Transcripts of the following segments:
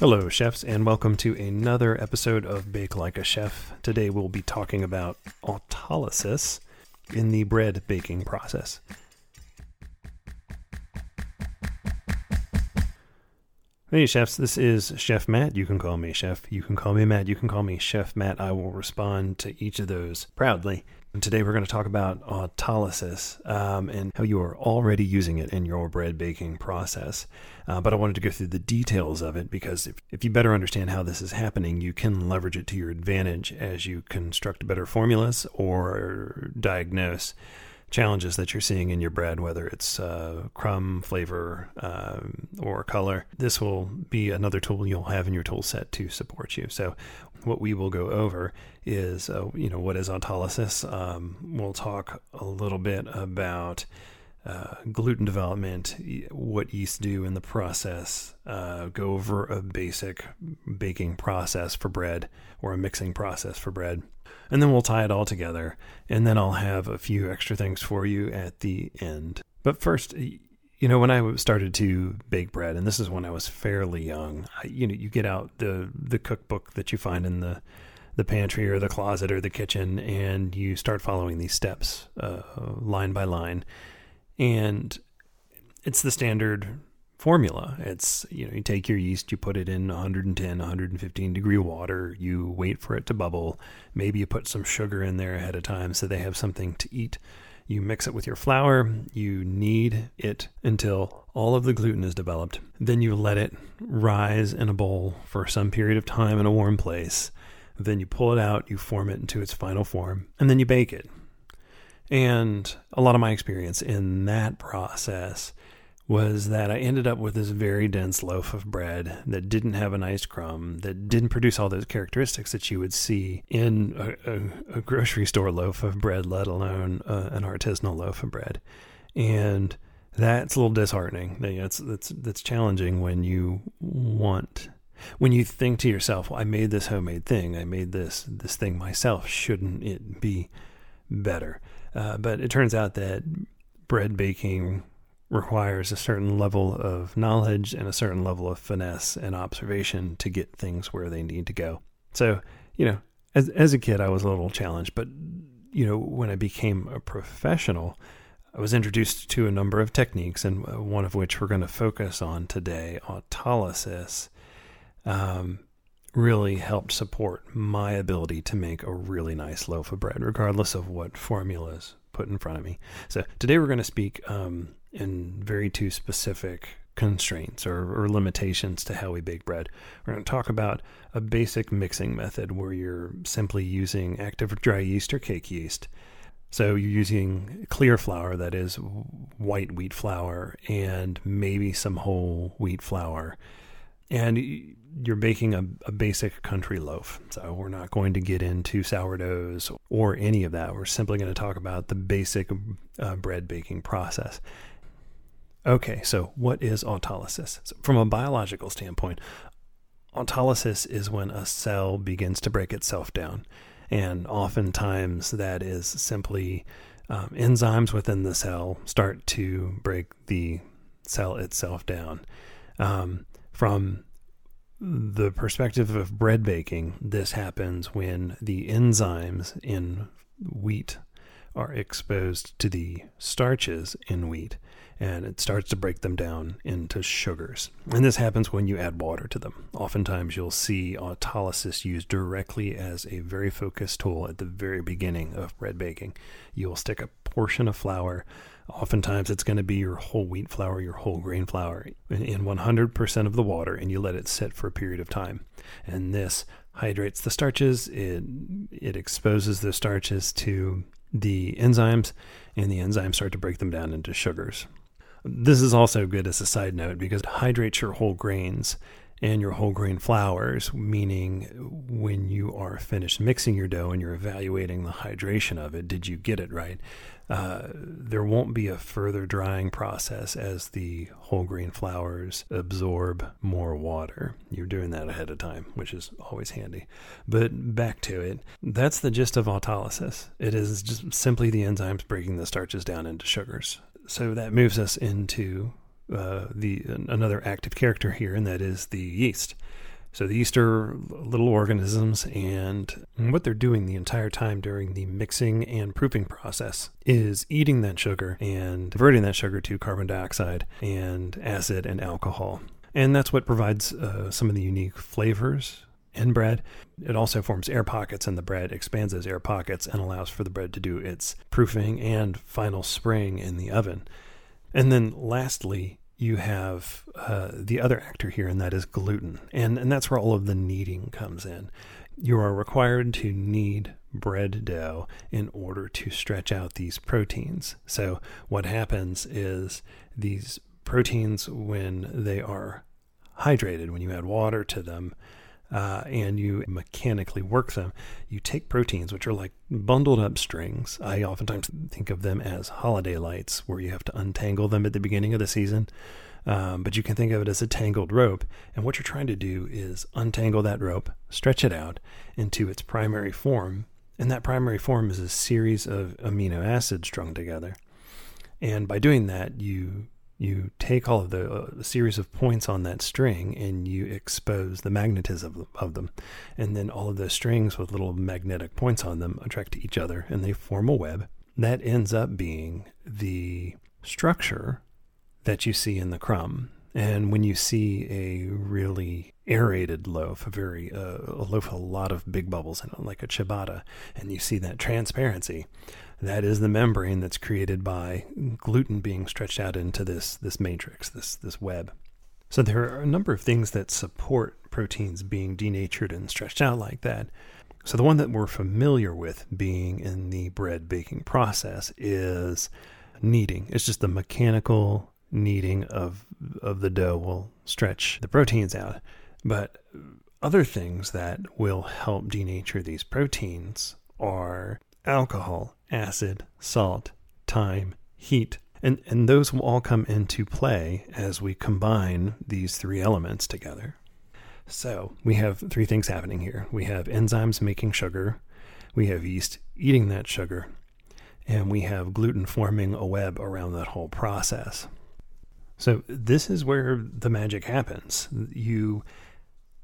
Hello, chefs, and welcome to another episode of Bake Like a Chef. Today we'll be talking about autolysis in the bread baking process. Hey, chefs, this is Chef Matt. You can call me Chef. You can call me Matt. You can call me Chef Matt. I will respond to each of those proudly. And today we're going to talk about autolysis um, and how you are already using it in your bread baking process. Uh, but I wanted to go through the details of it because if, if you better understand how this is happening, you can leverage it to your advantage as you construct better formulas or diagnose challenges that you're seeing in your bread, whether it's uh, crumb, flavor, um, or color. This will be another tool you'll have in your tool set to support you. So, what we will go over is, uh, you know, what is autolysis. Um, we'll talk a little bit about uh, gluten development, what yeasts do in the process, uh, go over a basic baking process for bread or a mixing process for bread. And then we'll tie it all together. And then I'll have a few extra things for you at the end. But first, you know, when I started to bake bread, and this is when I was fairly young, I, you know, you get out the, the cookbook that you find in the the pantry or the closet or the kitchen, and you start following these steps uh, line by line and it's the standard formula. It's you know you take your yeast, you put it in 110, 115 degree water, you wait for it to bubble. Maybe you put some sugar in there ahead of time so they have something to eat. You mix it with your flour, you knead it until all of the gluten is developed. Then you let it rise in a bowl for some period of time in a warm place. Then you pull it out, you form it into its final form, and then you bake it. And a lot of my experience in that process was that I ended up with this very dense loaf of bread that didn't have a nice crumb, that didn't produce all those characteristics that you would see in a, a, a grocery store loaf of bread, let alone uh, an artisanal loaf of bread. And that's a little disheartening. That's that's that's challenging when you want when you think to yourself, well, I made this homemade thing. I made this this thing myself. Shouldn't it be better? Uh, but it turns out that bread baking requires a certain level of knowledge and a certain level of finesse and observation to get things where they need to go. So, you know, as as a kid, I was a little challenged, but you know, when I became a professional, I was introduced to a number of techniques, and uh, one of which we're going to focus on today, autolysis. Um, really helped support my ability to make a really nice loaf of bread, regardless of what formulas put in front of me. So today we're going to speak um, in very two specific constraints or, or, limitations to how we bake bread. We're going to talk about a basic mixing method where you're simply using active dry yeast or cake yeast. So you're using clear flour, that is white wheat flour, and maybe some whole wheat flour. And you're baking a, a, basic country loaf. So we're not going to get into sourdoughs or any of that. We're simply going to talk about the basic uh, bread baking process. Okay, so what is autolysis? So from a biological standpoint, autolysis is when a cell begins to break itself down. And oftentimes that is simply um, enzymes within the cell start to break the cell itself down. Um, from the perspective of bread baking, this happens when the enzymes in wheat are exposed to the starches in wheat and it starts to break them down into sugars. And this happens when you add water to them. Oftentimes, you'll see autolysis used directly as a very focused tool at the very beginning of bread baking. You'll stick a portion of flour Oftentimes, it's going to be your whole wheat flour, your whole grain flour, in 100% of the water, and you let it sit for a period of time. And this hydrates the starches, it, it exposes the starches to the enzymes, and the enzymes start to break them down into sugars. This is also good as a side note because it hydrates your whole grains and your whole grain flours, meaning when you are finished mixing your dough and you're evaluating the hydration of it, did you get it right? Uh, there won't be a further drying process as the whole grain flours absorb more water. You're doing that ahead of time, which is always handy. But back to it, that's the gist of autolysis. It is just simply the enzymes breaking the starches down into sugars. So that moves us into uh, the another active character here, and that is the yeast. So the yeast are little organisms, and what they're doing the entire time during the mixing and proofing process is eating that sugar and converting that sugar to carbon dioxide and acid and alcohol. And that's what provides uh, some of the unique flavors in bread. It also forms air pockets in the bread, expands those air pockets, and allows for the bread to do its proofing and final spring in the oven. And then lastly, you have uh, the other actor here, and that is gluten. And, and that's where all of the kneading comes in. You are required to knead bread dough in order to stretch out these proteins. So, what happens is these proteins, when they are hydrated, when you add water to them, uh, and you mechanically work them, you take proteins, which are like bundled up strings. I oftentimes think of them as holiday lights, where you have to untangle them at the beginning of the season. Um, but you can think of it as a tangled rope. And what you're trying to do is untangle that rope, stretch it out into its primary form. And that primary form is a series of amino acids strung together. And by doing that, you you take all of the uh, series of points on that string and you expose the magnetism of them. And then all of those strings with little magnetic points on them attract to each other and they form a web. That ends up being the structure that you see in the crumb. And when you see a really aerated loaf, a very uh, a loaf with a lot of big bubbles in it, like a ciabatta, and you see that transparency, that is the membrane that's created by gluten being stretched out into this this matrix, this this web. So there are a number of things that support proteins being denatured and stretched out like that. So the one that we're familiar with being in the bread baking process is kneading. It's just the mechanical kneading of of the dough will stretch the proteins out. But other things that will help denature these proteins are alcohol, acid, salt, time, heat. And, and those will all come into play as we combine these three elements together. So we have three things happening here. We have enzymes making sugar, we have yeast eating that sugar, and we have gluten forming a web around that whole process. So this is where the magic happens. You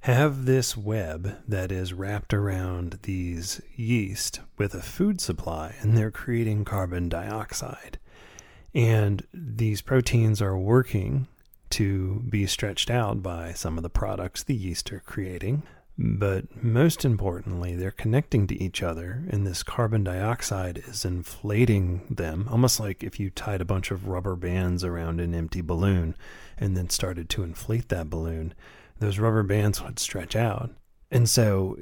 have this web that is wrapped around these yeast with a food supply, and they're creating carbon dioxide. And these proteins are working to be stretched out by some of the products the yeast are creating. But most importantly, they're connecting to each other, and this carbon dioxide is inflating them, almost like if you tied a bunch of rubber bands around an empty balloon and then started to inflate that balloon those rubber bands would stretch out. And so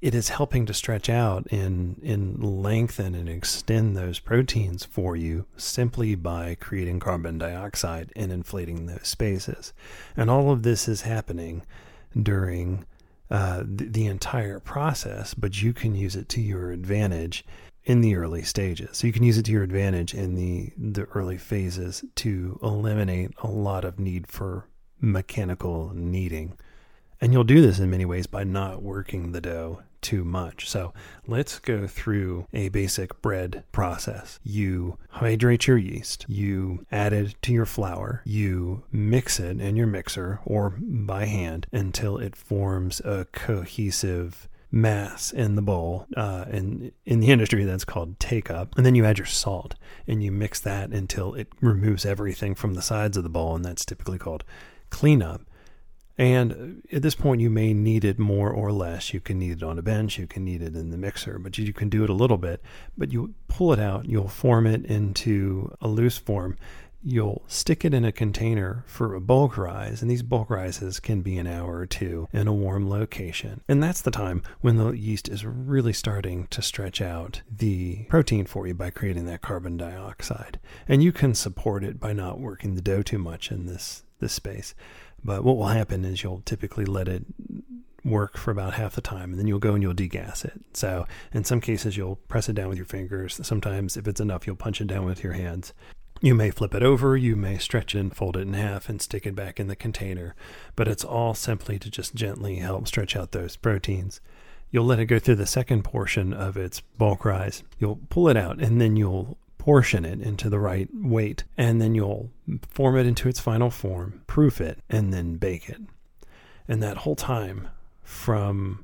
it is helping to stretch out and, and lengthen and extend those proteins for you simply by creating carbon dioxide and inflating those spaces. And all of this is happening during uh, the, the entire process, but you can use it to your advantage in the early stages. So you can use it to your advantage in the, the early phases to eliminate a lot of need for mechanical kneading. And you'll do this in many ways by not working the dough too much. So let's go through a basic bread process. You hydrate your yeast, you add it to your flour, you mix it in your mixer or by hand until it forms a cohesive mass in the bowl. Uh, and in the industry, that's called take up. And then you add your salt and you mix that until it removes everything from the sides of the bowl. And that's typically called cleanup. And at this point, you may knead it more or less. You can knead it on a bench, you can knead it in the mixer, but you can do it a little bit. But you pull it out, you'll form it into a loose form. You'll stick it in a container for a bulk rise, and these bulk rises can be an hour or two in a warm location. And that's the time when the yeast is really starting to stretch out the protein for you by creating that carbon dioxide. And you can support it by not working the dough too much in this this space. But what will happen is you'll typically let it work for about half the time and then you'll go and you'll degas it. So in some cases you'll press it down with your fingers. Sometimes if it's enough you'll punch it down with your hands. You may flip it over, you may stretch it and fold it in half and stick it back in the container, but it's all simply to just gently help stretch out those proteins. You'll let it go through the second portion of its bulk rise. You'll pull it out and then you'll portion it into the right weight, and then you'll form it into its final form, proof it, and then bake it. And that whole time, from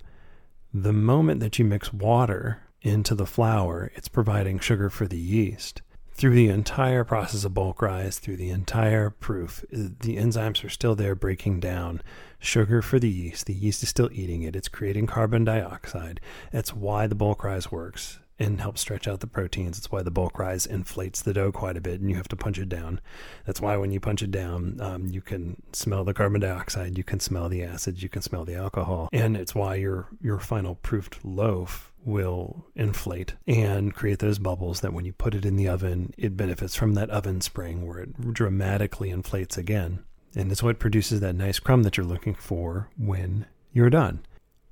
the moment that you mix water into the flour, it's providing sugar for the yeast. Through the entire process of bulk rise, through the entire proof, the enzymes are still there breaking down sugar for the yeast. The yeast is still eating it, it's creating carbon dioxide. That's why the bulk rise works and helps stretch out the proteins. It's why the bulk rise inflates the dough quite a bit and you have to punch it down. That's why when you punch it down, um, you can smell the carbon dioxide, you can smell the acids, you can smell the alcohol. And it's why your, your final proofed loaf will inflate and create those bubbles that when you put it in the oven, it benefits from that oven spring where it dramatically inflates again. And it's what produces that nice crumb that you're looking for when you're done.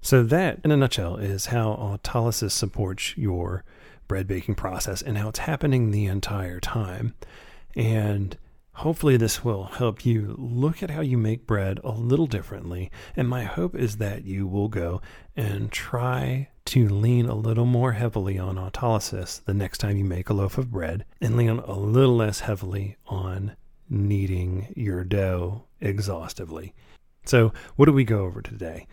So, that in a nutshell is how autolysis supports your bread baking process and how it's happening the entire time. And hopefully, this will help you look at how you make bread a little differently. And my hope is that you will go and try to lean a little more heavily on autolysis the next time you make a loaf of bread and lean a little less heavily on kneading your dough exhaustively. So, what do we go over today?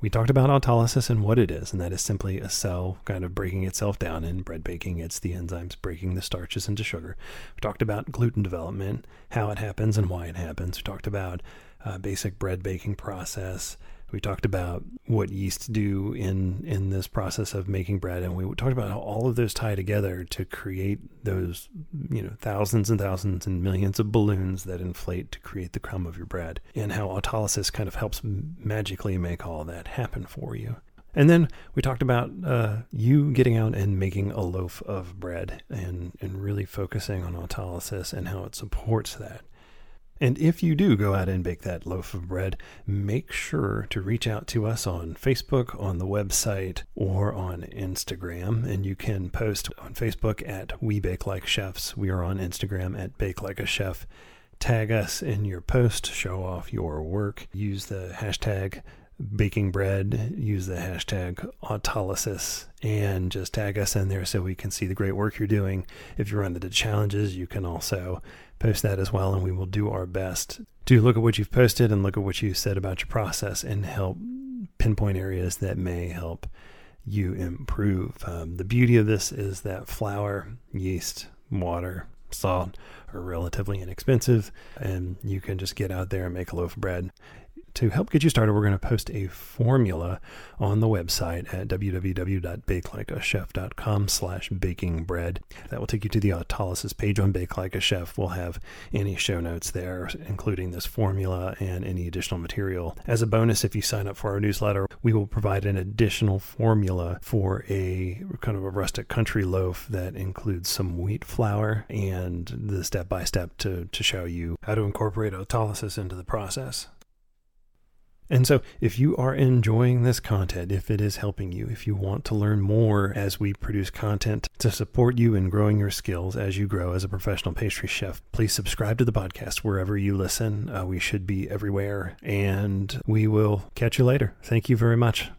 We talked about autolysis and what it is, and that is simply a cell kind of breaking itself down. In bread baking, it's the enzymes breaking the starches into sugar. We talked about gluten development, how it happens and why it happens. We talked about uh, basic bread baking process, we talked about what yeasts do in in this process of making bread, and we talked about how all of those tie together to create those you know thousands and thousands and millions of balloons that inflate to create the crumb of your bread, and how autolysis kind of helps magically make all that happen for you. And then we talked about uh, you getting out and making a loaf of bread and, and really focusing on autolysis and how it supports that. And if you do go out and bake that loaf of bread, make sure to reach out to us on Facebook, on the website, or on Instagram. And you can post on Facebook at We Bake Like Chefs. We are on Instagram at Bake Like a Chef. Tag us in your post, show off your work. Use the hashtag baking bread, use the hashtag autolysis, and just tag us in there so we can see the great work you're doing. If you run into challenges, you can also post that as well, and we will do our best to look at what you've posted and look at what you said about your process and help pinpoint areas that may help you improve. Um, the beauty of this is that flour, yeast, water, salt are relatively inexpensive, and you can just get out there and make a loaf of bread to help get you started, we're going to post a formula on the website at www.bakelikeachef.com slash baking bread. That will take you to the autolysis page on Bake Like a Chef. We'll have any show notes there, including this formula and any additional material. As a bonus, if you sign up for our newsletter, we will provide an additional formula for a kind of a rustic country loaf that includes some wheat flour and the step by step to to show you how to incorporate autolysis into the process. And so, if you are enjoying this content, if it is helping you, if you want to learn more as we produce content to support you in growing your skills as you grow as a professional pastry chef, please subscribe to the podcast wherever you listen. Uh, we should be everywhere, and we will catch you later. Thank you very much.